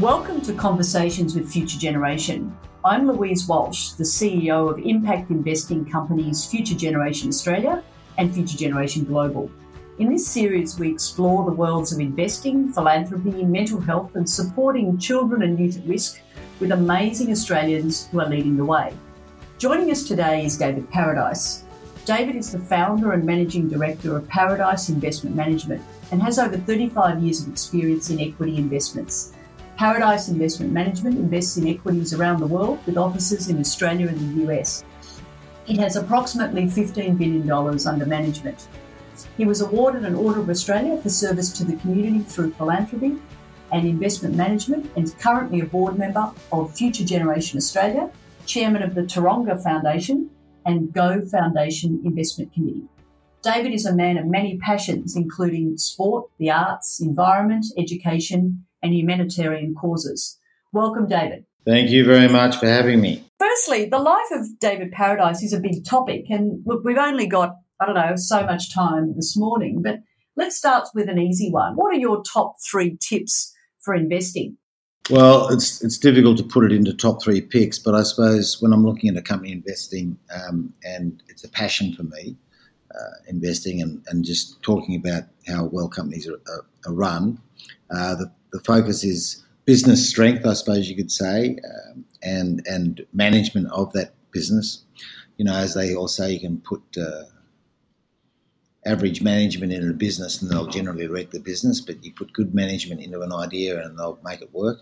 Welcome to Conversations with Future Generation. I'm Louise Walsh, the CEO of impact investing companies Future Generation Australia and Future Generation Global. In this series, we explore the worlds of investing, philanthropy, mental health, and supporting children and youth at risk with amazing Australians who are leading the way. Joining us today is David Paradise. David is the founder and managing director of Paradise Investment Management and has over 35 years of experience in equity investments. Paradise Investment Management invests in equities around the world with offices in Australia and the US. It has approximately $15 billion under management. He was awarded an Order of Australia for service to the community through philanthropy and investment management and is currently a board member of Future Generation Australia, chairman of the Taronga Foundation and Go Foundation Investment Committee. David is a man of many passions, including sport, the arts, environment, education, and humanitarian causes. Welcome, David. Thank you very much for having me. Firstly, the life of David Paradise is a big topic, and look, we've only got, I don't know, so much time this morning, but let's start with an easy one. What are your top three tips for investing? Well, it's it's difficult to put it into top three picks, but I suppose when I'm looking at a company investing, um, and it's a passion for me, uh, investing and, and just talking about how well companies are, are, are run, uh, the, the focus is business strength, I suppose you could say, um, and and management of that business. You know, as they all say, you can put uh, average management in a business and they'll generally wreck the business, but you put good management into an idea and they'll make it work.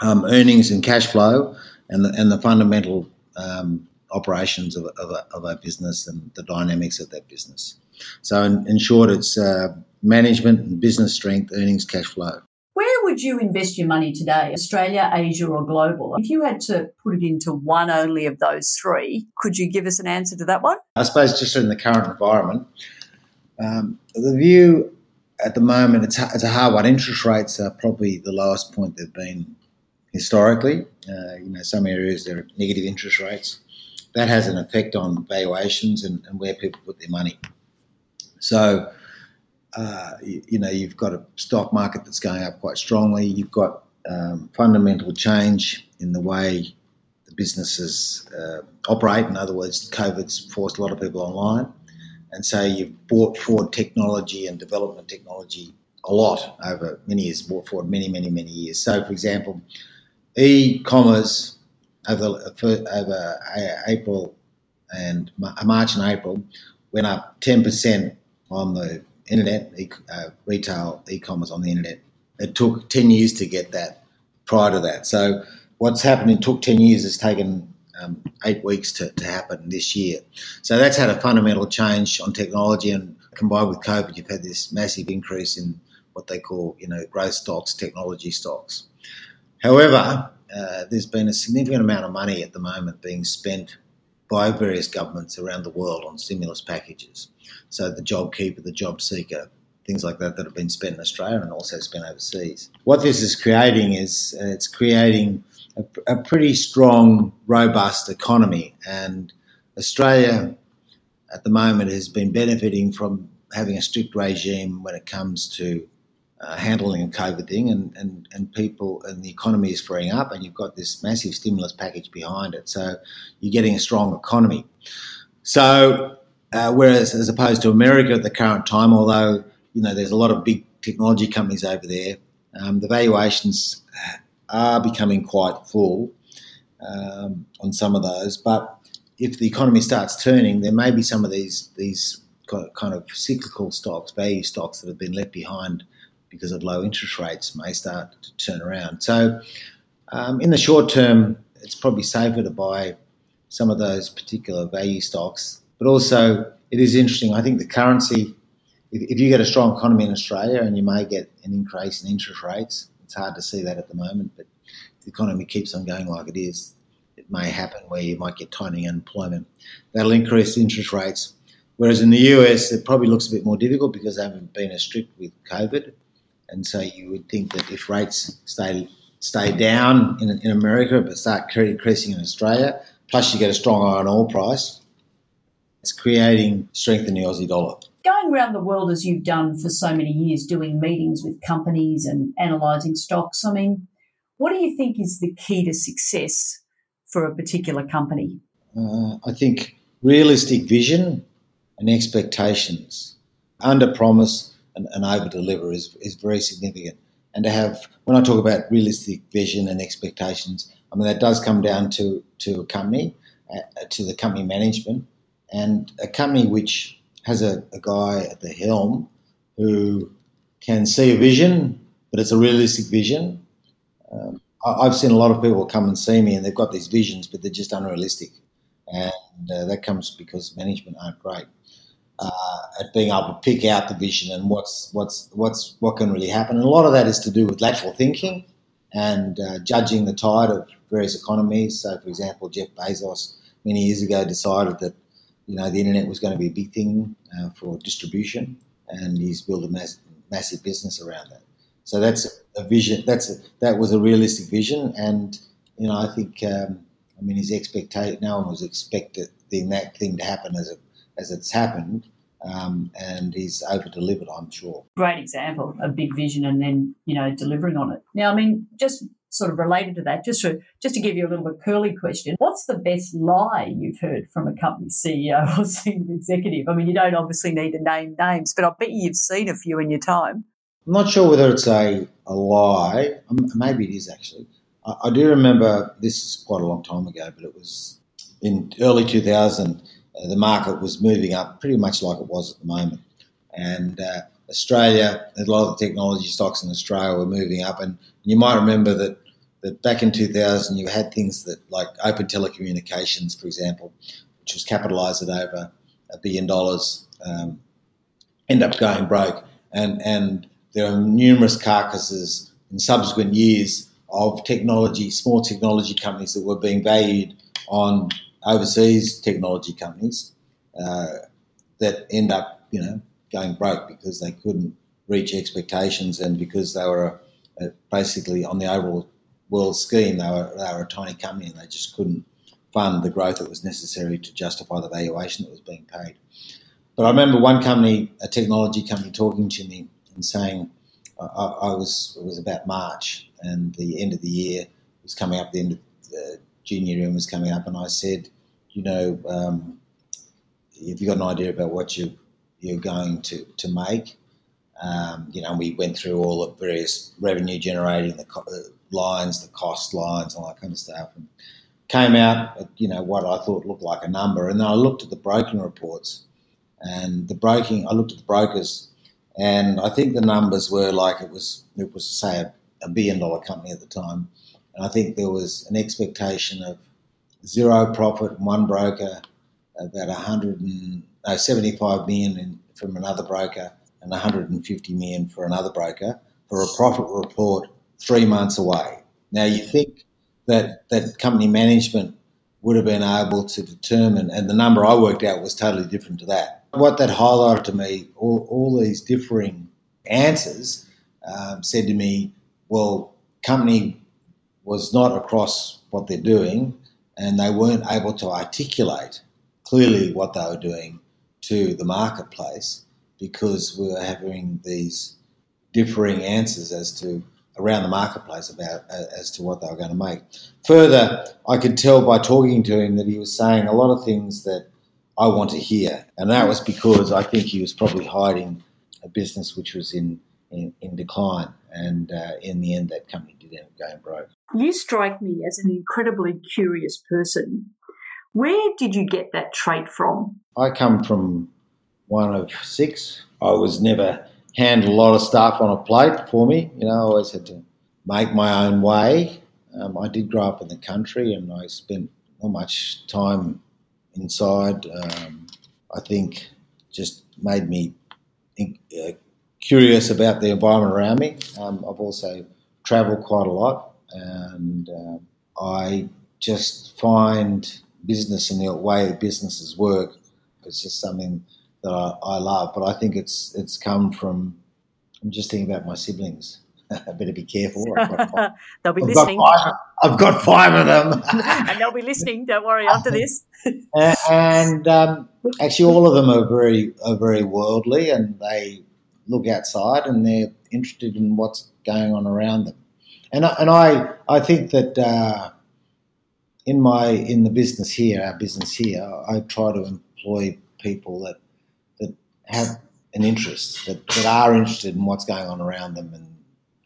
Um, earnings and cash flow and the, and the fundamental um, operations of, of, a, of, a, business and the dynamics of that business. So, in, in short, it's uh, management and business strength, earnings, cash flow. Where would you invest your money today, Australia, Asia, or global? If you had to put it into one only of those three, could you give us an answer to that one? I suppose just in the current environment, um, the view at the moment, it's, it's a hard one. Interest rates are probably the lowest point they've been historically. Uh, you know, some areas there are negative interest rates. That has an effect on valuations and, and where people put their money. So, uh, you, you, know, you've got a stock market that's going up quite strongly. You've got um, fundamental change in the way the businesses uh, operate. In other words, COVID's forced a lot of people online. And so you've brought forward technology and development technology a lot over many years, brought forward many, many, many years. So, for example, e-commerce over, over April and March and April went up 10% on the internet, uh, retail e-commerce on the internet. It took 10 years to get that prior to that. So what's happened, it took 10 years, it's taken um, eight weeks to, to happen this year. So that's had a fundamental change on technology and combined with COVID, you've had this massive increase in what they call, you know, growth stocks, technology stocks. However, uh, there's been a significant amount of money at the moment being spent by various governments around the world on stimulus packages. So the JobKeeper, the JobSeeker, things like that that have been spent in Australia and also spent overseas. What this is creating is uh, it's creating a, a, pretty strong, robust economy, and Australia at the moment has been benefiting from having a strict regime when it comes to uh, handling a COVID thing, and, and, and people and the economy is freeing up, and you've got this massive stimulus package behind it. So you're getting a strong economy. So uh, whereas as opposed to America at the current time, although you know there's a lot of big technology companies over there, um, the valuations are becoming quite full um, on some of those. But if the economy starts turning, there may be some of these these kind of cyclical stocks, value stocks that have been left behind because of low interest rates may start to turn around. So, um, in the short term, it's probably safer to buy some of those particular value stocks. But also, it is interesting. I think the currency, if, if you get a strong economy in Australia and you may get an increase in interest rates, it's hard to see that at the moment. But the economy keeps on going like it is, it may happen where you might get tightening unemployment. That'll increase interest rates. Whereas in the US, it probably looks a bit more difficult because they haven't been as strict with COVID. And so you would think that if rates stay stay down in, in America but start increasing in Australia, plus you get a strong iron ore price, it's creating strength in the Aussie dollar. Going around the world as you've done for so many years, doing meetings with companies and analysing stocks, I mean, What do you think is the key to success for a particular company? Uh, I think realistic vision and expectations. Under promise and, and over deliver is, is very significant. And to have, when I talk about realistic vision and expectations, I mean, that does come down to, to a company, uh, to the company management, and a company which has a, a guy at the helm who can see a vision, but it's a realistic vision. Um, I, have seen a lot of people come and see me, and they've got these visions, but they're just unrealistic, and uh, that comes because management aren't great uh, at being able to pick out the vision and what's what's what's what can really happen. And a lot of that is to do with lateral thinking and uh, judging the tide of various economies. So, for example, Jeff Bezos many years ago decided that you know the internet was going to be a big thing uh, for distribution, and he's built a mass, massive business around that. So that's a vision. That's a, that was a realistic vision, and you know I think um, I mean his expectation. No one was expecting that thing to happen as it as it's happened, um, and he's over delivered. I'm sure. Great example, a big vision, and then you know delivering on it. Now, I mean, just sort of related to that, just to just to give you a little bit curly question, what's the best lie you've heard from a company CEO or senior executive? I mean, you don't obviously need to name names, but I bet you've seen a few in your time. I'm not sure whether it's a, a lie. Um, maybe it is actually. I, I do remember this is quite a long time ago, but it was in early 2000. Uh, the market was moving up pretty much like it was at the moment, and uh, Australia, a lot of the technology stocks in Australia were moving up, and you might remember that that back in 2000 you had things that like Open Telecommunications, for example, which was capitalised at over a billion dollars, um, end up going broke, and and there are numerous carcasses in subsequent years of technology, small technology companies that were being valued on overseas technology companies uh, that end up, you know, going broke because they couldn't reach expectations and because they were uh, basically on the overall world scheme, they were, they were a tiny company and they just couldn't fund the growth that was necessary to justify the valuation that was being paid. But I remember one company, a technology company, talking to me and saying, I, I was it was about March and the end of the year was coming up. The end of uh, junior year was coming up, and I said, you know, um, have you got an idea about what you you're going to to make? Um, you know, we went through all the various revenue generating the co- lines, the cost lines, all that kind of stuff, and came out at, you know what I thought looked like a number. And then I looked at the broking reports, and the broking. I looked at the brokers, and I think the numbers were like it was it was say a billion dollar company at the time, and I think there was an expectation of zero profit, one broker, about 100 and, no, 75 million in, from another broker, and 150 million for another broker for a profit report three months away. Now you think that that company management would have been able to determine, and the number I worked out was totally different to that. What that highlighted to me, all, all these differing answers, um, said to me, well, company was not across what they're doing, and they weren't able to articulate clearly what they were doing to the marketplace because we were having these differing answers as to around the marketplace about as to what they were going to make. Further, I could tell by talking to him that he was saying a lot of things that I want to hear, and that was because I think he was probably hiding a business which was in in, in decline, and uh, in the end, that company did end up going broke. You strike me as an incredibly curious person. Where did you get that trait from? I come from one of six. I was never handed a lot of stuff on a plate for me. You know, I always had to make my own way. Um, I did grow up in the country and I spent not much time inside. Um, I think just made me uh, curious about the environment around me. Um, I've also travelled quite a lot and uh, I just find business and the way businesses work. It's just something that I, I love, but I think it's it's come from. I'm just thinking about my siblings. I better be careful. Got, they'll be I've listening. Got five, I've got five of them, and they'll be listening. Don't worry. After this, and um, actually, all of them are very are very worldly, and they look outside and they're interested in what's going on around them. And I, and I I think that uh, in my in the business here, our business here, I try to employ people that that have an interest that, that are interested in what's going on around them and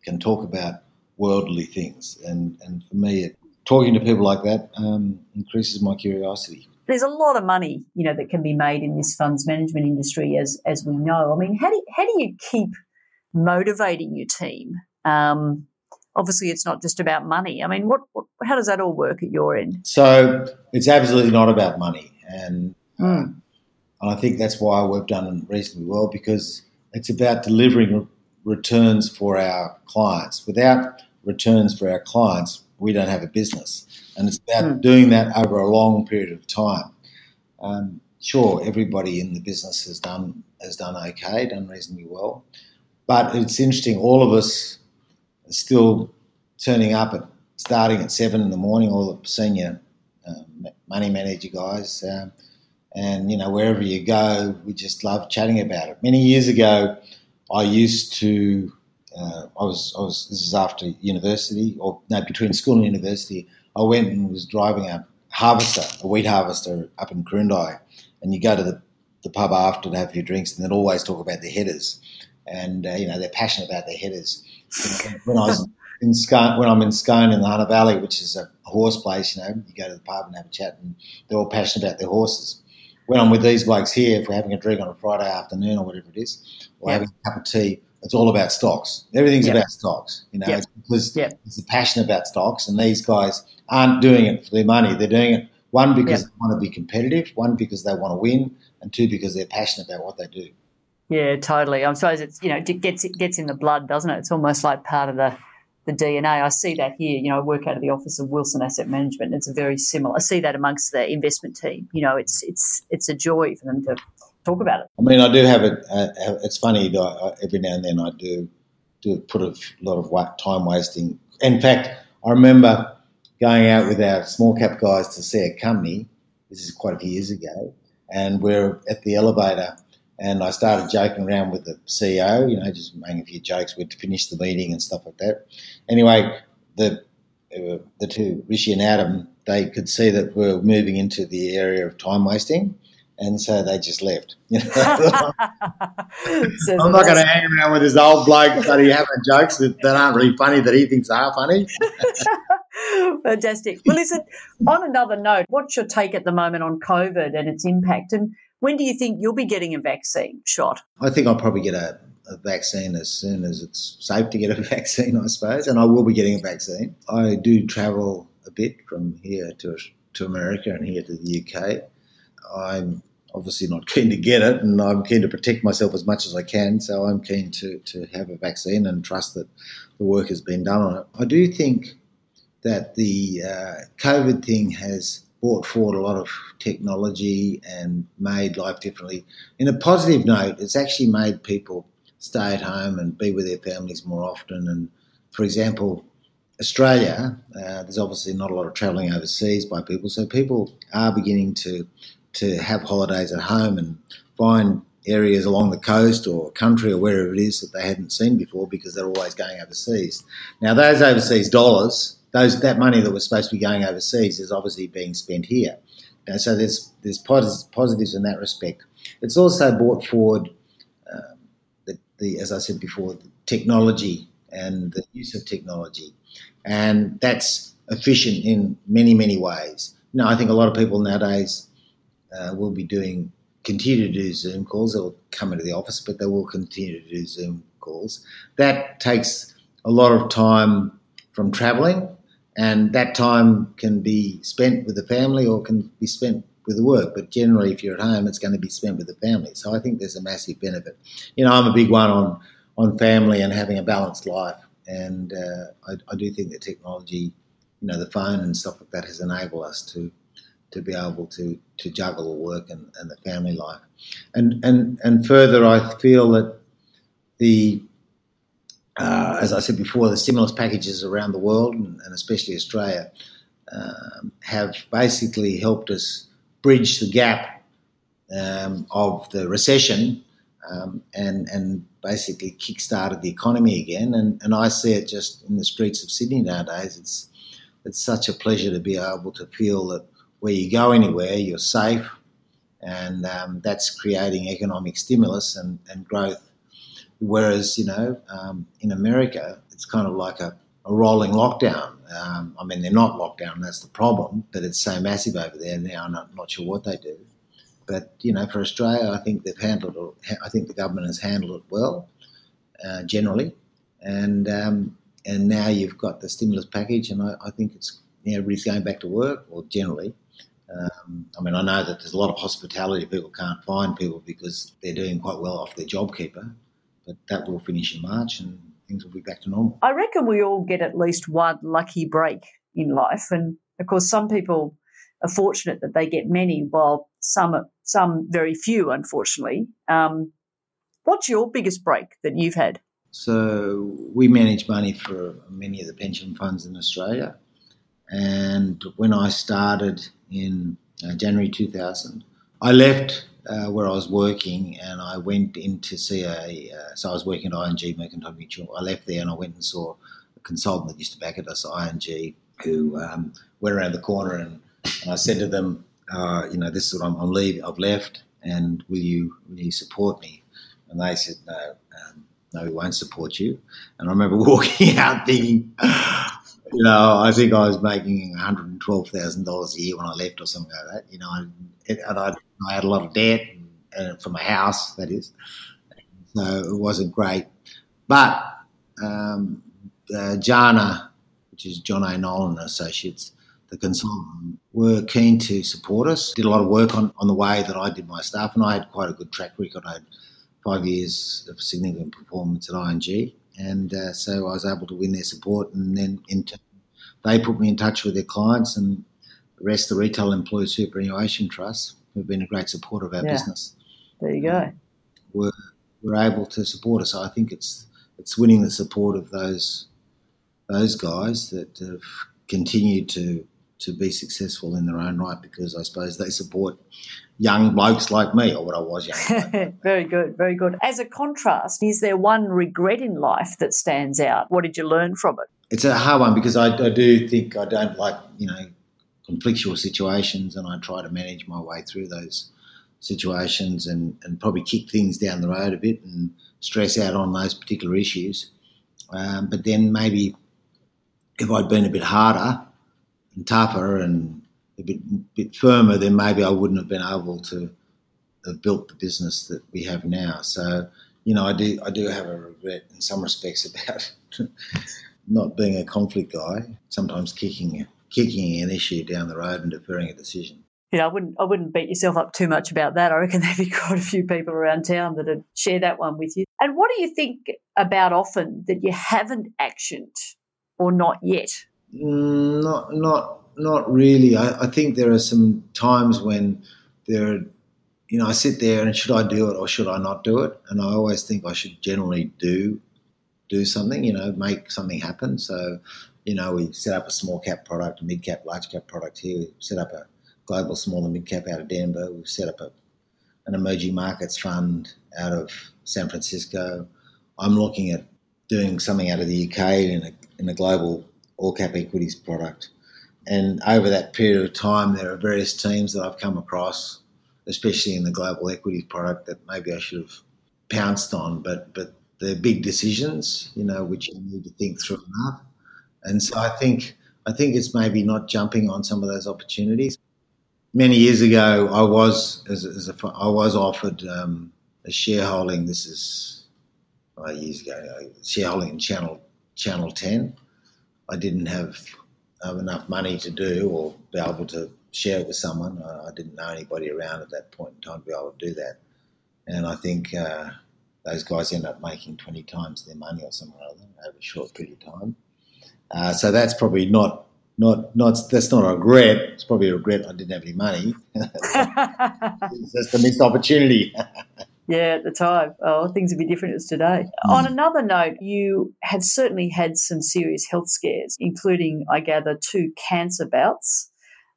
can talk about worldly things. And and for me, talking to people like that um, increases my curiosity there's a lot of money, you know, that can be made in this funds management industry, as as we know. I mean, how do how do you keep motivating your team? Um, obviously, it's not just about money. I mean, what, what, how does that all work at your end? So it's absolutely not about money, and mm. and I think that's why we've done reasonably well because it's about delivering returns for our clients. Without returns for our clients, we don't have a business, and it's about mm. doing that over a long period of time. Um, sure, everybody in the business has done has done okay, done reasonably well, but it's interesting. All of us are still turning up at starting at seven in the morning. All the senior uh, money manager guys, um, and you know wherever you go, we just love chatting about it. Many years ago, I used to. Uh, I was, I was. This is after university, or no, between school and university. I went and was driving a harvester, a wheat harvester up in Quirindi, and you go to the, the pub after to have your drinks, and they'd always talk about their headers and uh, you know they're passionate about their headers. when I was in Scone, when I'm in Scone in the Hunter Valley, which is a horse place, you know, you go to the pub and have a chat, and they're all passionate about their horses. When I'm with these blokes here, if we're having a drink on a Friday afternoon or whatever it is, or yep. having a cup of tea, it's all about stocks. Everything's yep. about stocks, you know, yep. because yep. it's a passion about stocks, and these guys aren't doing it for their money. They're doing it one because they want to be competitive, one because they want to win, and two because they're passionate about what they do. Yeah, totally. I suppose it's you know it gets it gets in the blood, doesn't it? It's almost like part of the the DNA. I see that here. You know, I work out of the office of Wilson Asset Management. And it's a very similar. I see that amongst the investment team. You know, it's it's it's a joy for them to talk about it. I mean, I do have it. Uh, it's funny. every now and then, I do do put a lot of time wasting. In fact, I remember going out with our small cap guys to see a company. This is quite a few years ago, and we're at the elevator and I started joking around with the CEO, you know, just making a few jokes. We'd finish the meeting and stuff like that. Anyway, the uh, the two Rishi and Adam, they could see that we are moving into the area of time wasting, and so they just left. You know, so I'm not going to hang around with this old bloke that he having jokes that, that aren't really funny that he thinks are funny. Fantastic. Well, listen. On another note, what's your take at the moment on COVID and its impact? And when do you think you'll be getting a vaccine shot? I think I'll probably get a, a vaccine as soon as it's safe to get a vaccine, I suppose, and I will be getting a vaccine. I do travel a bit from here to to America and here to the UK. I'm obviously not keen to get it, and I'm keen to protect myself as much as I can. So I'm keen to, to have a vaccine and trust that the work has been done on it. I do think that the uh, COVID thing has brought forward a lot of technology and made life differently. In a positive note, it's actually made people stay at home and be with their families more often. And for example, Australia, uh, there's obviously not a lot of travelling overseas by people, so people are beginning to to have holidays at home and find areas along the coast or country or wherever it is that they hadn't seen before because they're always going overseas. Now, those overseas dollars those that money that was supposed to be going overseas is obviously being spent here. And so there's there's positives in that respect. It's also brought forward um, the, the, as I said before, technology and the use of technology, and that's efficient in many many ways. Now I think a lot of people nowadays uh, will be doing continue to do Zoom calls. They'll come into the office, but they will continue to do Zoom calls. That takes a lot of time from travelling and that time can be spent with the family or can be spent with the work. But generally, if you're at home, it's going to be spent with the family. So I think there's a massive benefit. You know, I'm a big one on on family and having a balanced life, and uh, I, I, do think that technology, you know, the phone and stuff like that, has enabled us to to be able to to juggle work and, and the family life. And and and further, I feel that the uh, as I said before, the stimulus packages around the world, and, and especially Australia, um, have basically helped us bridge the gap um, of the recession um, and and basically kick-started the economy again. And, and I see it just in the streets of Sydney nowadays. It's it's such a pleasure to be able to feel that where you go anywhere, you're safe, and um, that's creating economic stimulus and, and growth. Whereas, you know, um, in America, it's kind of like a, a rolling lockdown. Um, I mean, they're not lockdown, that's the problem, but it's so massive over there now, I'm not, not sure what they do. But, you know, for Australia, I think they've handled it, I think the government has handled it well, uh, generally. And, um, and now you've got the stimulus package, and I, I think it's, you know, everybody's going back to work, or generally. Um, I mean, I know that there's a lot of hospitality people can't find people because they're doing quite well off their JobKeeper, but that will finish in March and things will be back to normal. I reckon we all get at least one lucky break in life, and of course, some people are fortunate that they get many, while some some very few, unfortunately. Um, what's your biggest break that you've had? So we manage money for many of the pension funds in Australia, and when I started in uh, January 2000. I left uh, where I was working and I went in to see a. Uh, so I was working at ING Mercantile Mutual. I left there and I went and saw a consultant that used to back at us, ING, who um, went around the corner and, and I said to them, uh, you know, this is what I'm, I'm leaving. I've left, and will you will you support me? And they said, no, um, no, we won't support you. And I remember walking out thinking, you know, I think I was making one hundred and twelve thousand dollars a year when I left, or something like that. You know, and I, I had a lot of debt and, from a house, that is. So it wasn't great, but um, uh, Jana, which is John A. Nolan Associates, the consultant, were keen to support us. Did a lot of work on, on the way that I did my stuff, and I had quite a good track record. I had five years of significant performance at ING and uh, so I was able to win their support. And then in turn, they put me in touch with their clients, and the rest the Retail Employee Superannuation Trust, who've been a great supporter of our yeah. business. There you go. Um, were were able to support us. I think it's it's winning the support of those those guys that have continued to to be successful in their own right because I suppose they support young blokes like me, or what I was young. very good, very good. As a contrast, is there one regret in life that stands out? What did you learn from it? It's a hard one because I, I do think I don't like, you know, conflictual situations and I try to manage my way through those situations and, and probably kick things down the road a bit and stress out on those particular issues. Um, but then maybe if I'd been a bit harder and tougher and a bit, bit firmer, then maybe I wouldn't have been able to have built the business that we have now. So, you know, I do I do have a regret in some respects about not being a conflict guy. Sometimes kicking kicking an issue down the road and deferring a decision. Yeah, I wouldn't I wouldn't beat yourself up too much about that. I reckon there'd be quite a few people around town that'd share that one with you. And what do you think about often that you haven't actioned or not yet? Mm, not not not really. I, I, think there are some times when there are, you know, I sit there and should I do it or should I not do it? And I always think I should generally do do something, you know, make something happen. So, you know, we set up a small cap product, a mid cap, large cap product here. We set up a global small and mid cap out of Denver. We've set up a, an emerging markets fund out of San Francisco. I'm looking at doing something out of the UK in a, in a global all cap equities product. And over that period of time, there are various teams that I've come across, especially in the global equities product, that maybe I should have pounced on. But but they're big decisions, you know, which you need to think through enough. And so I think I think it's maybe not jumping on some of those opportunities. Many years ago, I was as, as a, I was offered um, a shareholding. This is years ago. Shareholding in Channel Channel Ten. I didn't have um, enough money to do or be able to share it with someone. I, I, didn't know anybody around at that point in time to be able to do that. And I think uh, those guys end up making 20 times their money or something or other over a short period of time. Uh, so that's probably not not not that's not a regret. It's probably a regret I didn't have any money. it's just a missed opportunity. Yeah, at the time. Oh, things would be different as today. Mm. On another note, you have certainly had some serious health scares, including, I gather, two cancer bouts.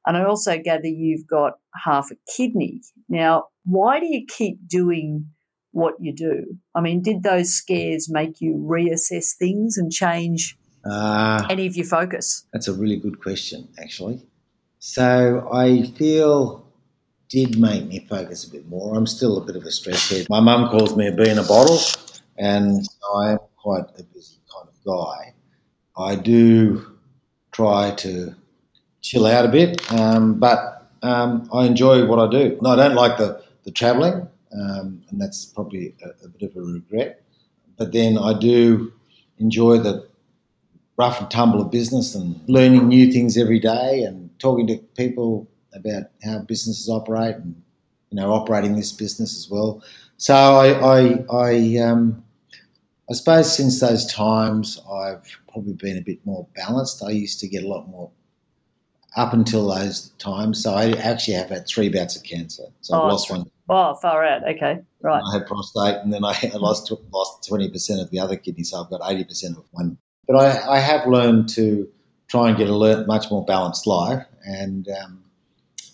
And I also gather you've got half a kidney. Now, why do you keep doing what you do? I mean, did those scares make you reassess things and change uh, any of your focus? That's a really good question, actually. So I feel did make me focus a bit more. I'm still a bit of a stress head. My mum calls me a bee in a bottle, and I am quite a busy kind of guy. I do try to chill out a bit, um, but um, I enjoy what I do. I don't like the, the travelling, um, and that's probably a, a, bit of a regret. But then I do enjoy the rough and tumble of business and learning new things every day and talking to people about how businesses operate and you know operating this business as well. So I I, I, um, I suppose since those times I've probably been a bit more balanced. I used to get a lot more up until those times. So I actually have had three bouts of cancer. So oh, I've lost one. Oh, far out. Okay, right. I had prostate, and then I lost lost twenty percent of the other kidney. So I've got eighty percent of one. But I, I have learned to try and get a much more balanced life, and um,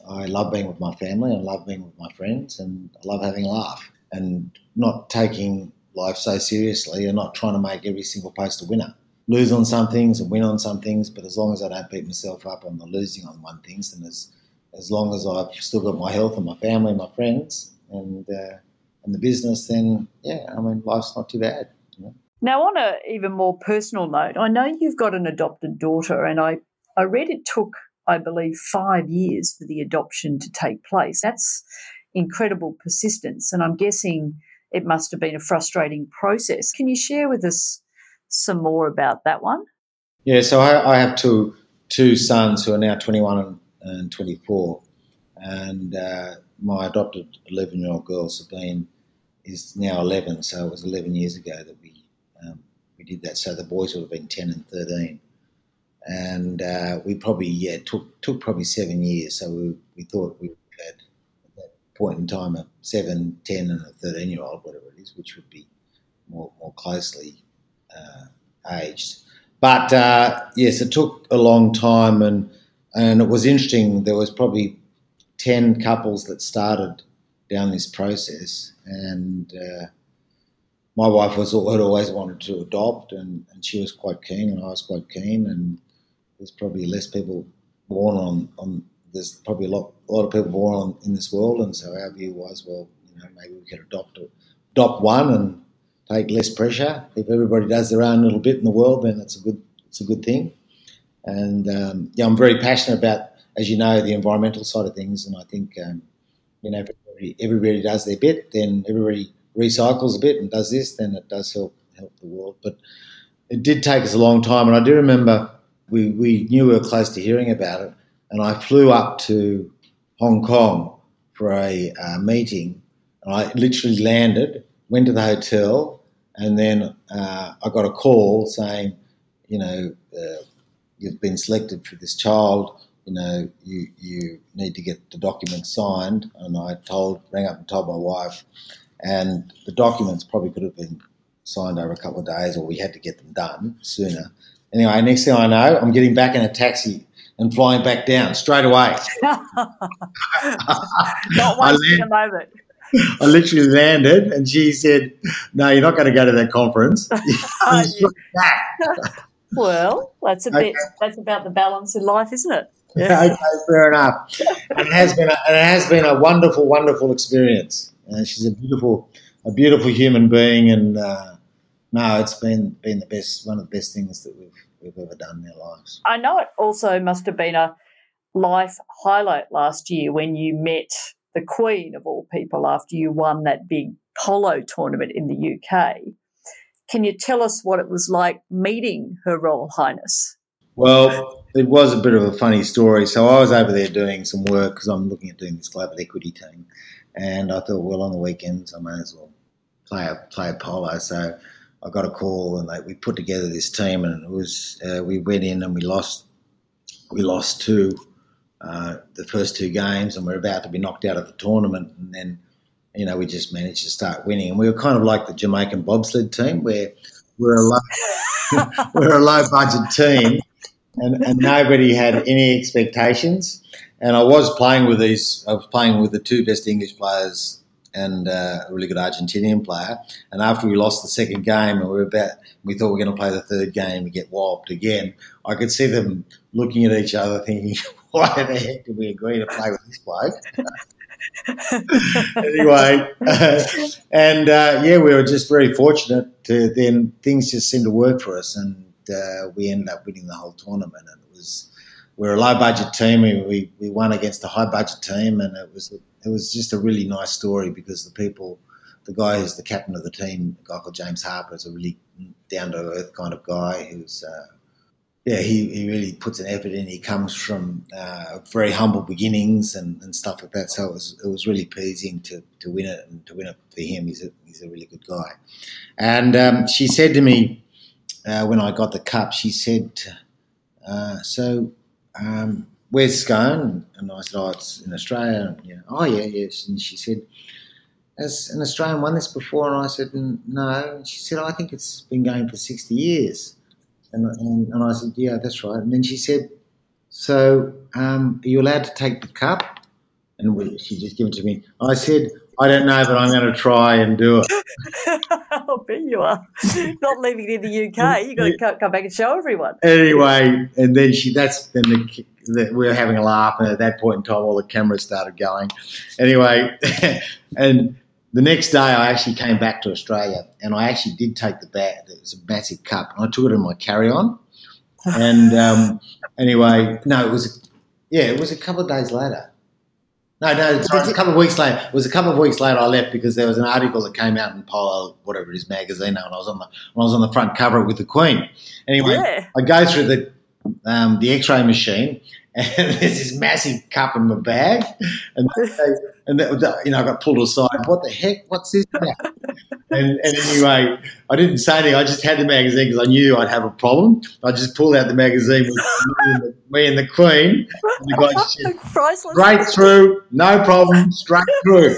I love being with my family. I love being with my friends, and I love having a laugh and not taking life so seriously, and not trying to make every single post a winner lose on some things and win on some things, but as long as I don't beat myself up on the losing on one things, and as as long as I've still got my health and my family and my friends and uh, and the business, then yeah, I mean life's not too bad. You know? Now, on a even more personal note, I know you've got an adopted daughter, and I I read it took I believe five years for the adoption to take place. That's incredible persistence, and I'm guessing it must have been a frustrating process. Can you share with us some more about that one? Yeah, so I, I have two two sons who are now 21 and, and 24, and uh, my adopted 11 year old girl Sabine is now 11. So it was 11 years ago that we um, we did that. So the boys would have been 10 and 13, and uh, we probably yeah took took probably seven years. So we we thought we had at that point in time a 7, 10, and a 13 year old, whatever it is, which would be more more closely uh, aged. But uh, yes, it took a long time, and and it was interesting. There was probably ten couples that started down this process, and uh, my wife was had always wanted to adopt, and, and she was quite keen, and I was quite keen, and there's probably less people born on, on there's probably a lot a lot of people born on, in this world, and so our view was, well, you know, maybe we could adopt adopt one and take less pressure. If everybody does their own little bit in the world, then it's a good it's a good thing. And um, yeah, I'm very passionate about, as you know, the environmental side of things. And I think um, you know, everybody, everybody does their bit, then everybody recycles a bit and does this, then it does help help the world. But it did take us a long time, and I do remember we we knew we were close to hearing about it, and I flew up to Hong Kong for a uh, meeting. And I literally landed went to the hotel, and then uh, I got a call saying, you know, uh, you've been selected for this child. You know, you you need to get the documents signed. And I told, rang up and told my wife, and the documents probably could have been signed over a couple of days, or we had to get them done sooner. Anyway, next thing I know, I'm getting back in a taxi and flying back down straight away. Not wasting a moment. I literally landed, and she said, "No, you're not going to go to that conference." well, that's a okay. bit. That's about the balance in life, isn't it? Yeah. okay, fair enough. And it has been. A, it has been a wonderful, wonderful experience. Uh, she's a beautiful, a beautiful human being, and uh, no, it's been been the best, one of the best things that we've we've ever done in our lives. I know it also must have been a life highlight last year when you met the Queen of all people after you won that big polo tournament in the UK. Can you tell us what it was like meeting Her Royal Highness? Well, it was a bit of a funny story. So I was over there doing some work because I'm looking at doing this global equity team, and I thought, well, on the weekends I may as well play a play a polo. So I got a call, and they, we put together this team, and it was uh, we went in and we lost we lost two uh, the first two games, and we're about to be knocked out of the tournament, and then you know we just managed to start winning, and we were kind of like the Jamaican bobsled team, where we're a low, we're a low budget team, and, and nobody had any expectations. And I was playing with these. I was playing with the two best English players and uh, a really good Argentinian player. And after we lost the second game, and we were about, we thought we were going to play the third game and get walloped again. I could see them looking at each other, thinking, "Why the heck did we agree to play with this bloke?" anyway, uh, and uh, yeah, we were just very fortunate. To, then things just seemed to work for us, and uh, we ended up winning the whole tournament. And it was we're a low budget team. We, we won against a high budget team, and it was it was just a really nice story because the people, the guy who's the captain of the team, a guy called James Harper, is a really down to earth kind of guy who's. Yeah, he, he really puts an effort in. He comes from uh, very humble beginnings and, and stuff like that. So it was it was really pleasing to, to win it and to win it for him. He's a he's a really good guy. And um, she said to me uh, when I got the cup, she said, uh, "So um, where's Scone? And I said, oh, it's in Australia. And, oh, yeah, yes. And she said, has an Australian won this before? And I said, no. And she said, I think it's been going for 60 years. And, and, and I said, yeah, that's right. And then she said, so um, are you allowed to take the cup? And we, she just gave it to me. I said, I don't know, but I'm going to try and do it. I'll bet you are. Not leaving it in the UK. You've got to come back and show everyone. Anyway, and then she, that's, then the, the, we were having a laugh, and at that point in time, all the cameras started going. Anyway, and the next day, I actually came back to Australia, and I actually did take the bat. It was a massive cup, and I took it in my carry on. And um, anyway, no, it was, yeah, it was a couple of days later. No, no, sorry, a couple of weeks later. It was a couple of weeks later I left because there was an article that came out in Polo, whatever it is, magazine, and I was on the I was on the front cover with the Queen. Anyway, yeah. I go through the um, the X-ray machine, and there's this massive cup in my bag, and they, and that, you know I got pulled aside. What the heck? What's this about? and, and anyway, I didn't say anything. I just had the magazine because I knew I'd have a problem. I just pulled out the magazine with me and the, me and the Queen. And the guy straight through, no problem, straight through.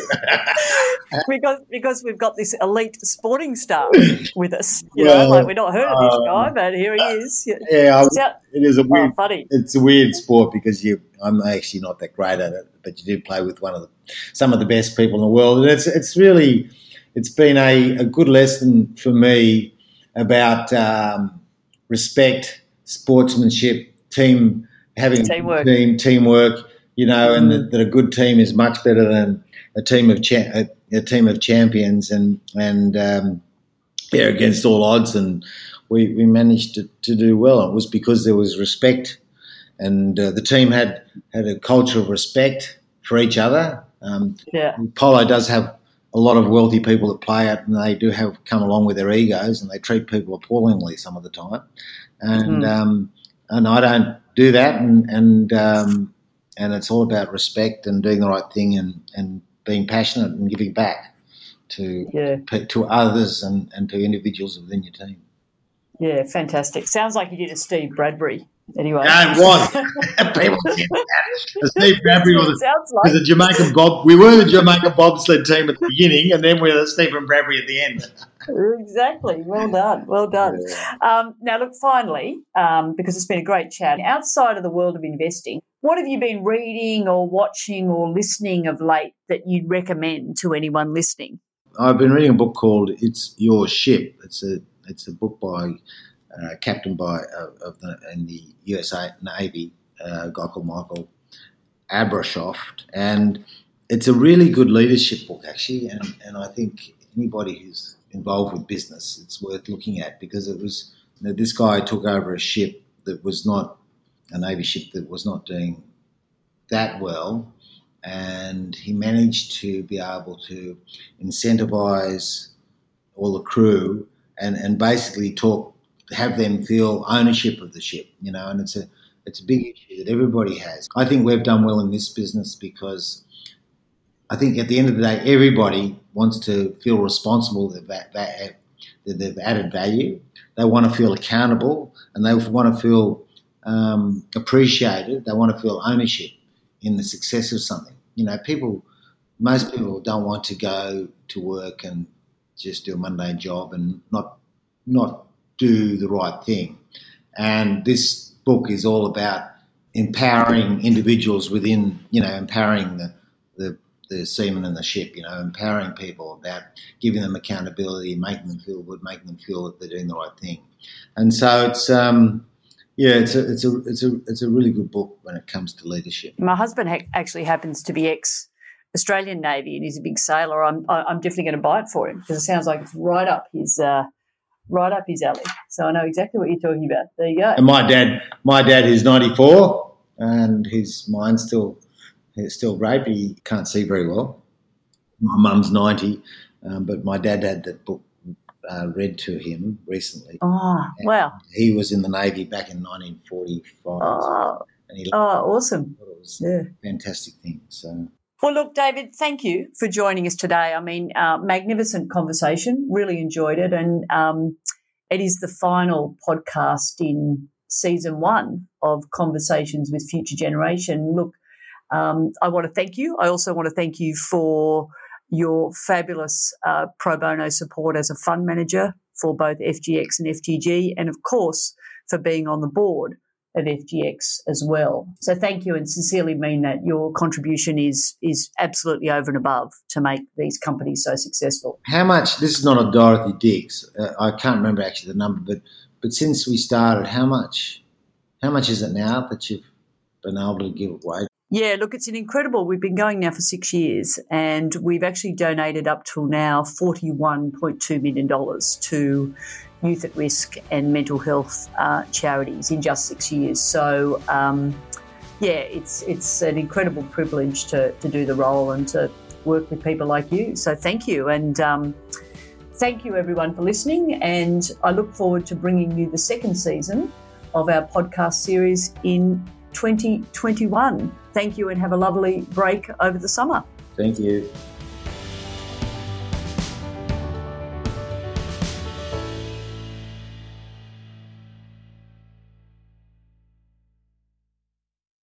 because because we've got this elite sporting star with us. You well, know, like we're not heard of this guy, um, but here he is. Yeah, yeah it is a oh, weird. Oh, funny. It's a weird sport because you. I'm actually not that great at it, but you do play with one of the some of the best people in the world, and it's it's really it's been a, a good lesson for me about um, respect, sportsmanship, team having teamwork. team teamwork. You know, and that, that, a good team is much better than a team of cha- a, a, team of champions, and and um, yeah, against all odds, and we, we managed to, to do well. It was because there was respect, and uh, the team had had a culture of respect for each other. Um, yeah. Polo does have a lot of wealthy people that play it, and they do have come along with their egos, and they treat people appallingly some of the time. And mm. um, and I don't do that, and and um, and it's all about respect and doing the right thing, and and being passionate and giving back to yeah. to others and, and to individuals within your team. Yeah, fantastic. Sounds like you did a Steve Bradbury Anyway, yeah, it was. People did that. Steve Bradbury was, a, like. was a Jamaican bob. We were the Jamaican bobsled team at the beginning, and then we were the Stephen Bradbury at the end. exactly. Well done. Well done. Yeah. Um, now, look, finally, um, because it's been a great chat, outside of the world of investing, what have you been reading or watching or listening of late that you'd recommend to anyone listening? I've been reading a book called "It's Your Ship." It's a it's a book by uh, captained by uh, of the in the USA Navy, uh, a guy called Michael Abrashoff, and it's a really good leadership book actually, and, and I think anybody who's involved with business, it's worth looking at because it was you know, this guy took over a ship that was not a navy ship that was not doing that well, and he managed to be able to incentivize all the crew and, and basically talk have them feel ownership of the ship, you know, and it's a it's a big issue that everybody has. I think we've done well in this business because I think at the end of the day, everybody wants to feel responsible that, that, that they've added value. They want to feel accountable and they want to feel um, appreciated. They want to feel ownership in the success of something. You know, people, most people don't want to go to work and just do a mundane job and not not do the right thing. And this book is all about empowering individuals within, you know, empowering the, the, the seamen and the ship, you know, empowering people about giving them accountability, making them feel good, making them feel that they're doing the right thing. And so it's, um, yeah, it's a, it's a, it's a, it's a really good book when it comes to leadership. My husband ha- actually happens to be ex Australian Navy and he's a big sailor. I'm, I'm definitely going to buy it for him because it sounds like it's right up his, uh, right up his alley. So I know exactly what you're talking about. There you go. And my dad, my dad is 94 and his mind's still it's still great, but he can't see very well. My mum's 90, um, but my dad had that book uh, read to him recently. Oh, wow. He was in the Navy back in 1945. Oh, and he oh awesome. It was yeah. fantastic thing. So. Well, look, David, thank you for joining us today. I mean, uh, magnificent conversation. Really enjoyed it. And um, it is the final podcast in season one of Conversations with Future Generation. Look, um, I want to thank you. I also want to thank you for your fabulous uh, pro bono support as a fund manager for both FGX and FGG, and of course for being on the board of FGX as well. So thank you, and sincerely mean that your contribution is is absolutely over and above to make these companies so successful. How much? This is not a Dorothy Dix. Uh, I can't remember actually the number, but but since we started, how much? How much is it now that you've been able to give away? Yeah, look, it's an incredible. We've been going now for six years, and we've actually donated up till now $41.2 million to youth at risk and mental health uh, charities in just six years. So, um, yeah, it's it's an incredible privilege to, to do the role and to work with people like you. So, thank you. And um, thank you, everyone, for listening. And I look forward to bringing you the second season of our podcast series in 2021. Thank you and have a lovely break over the summer. Thank you.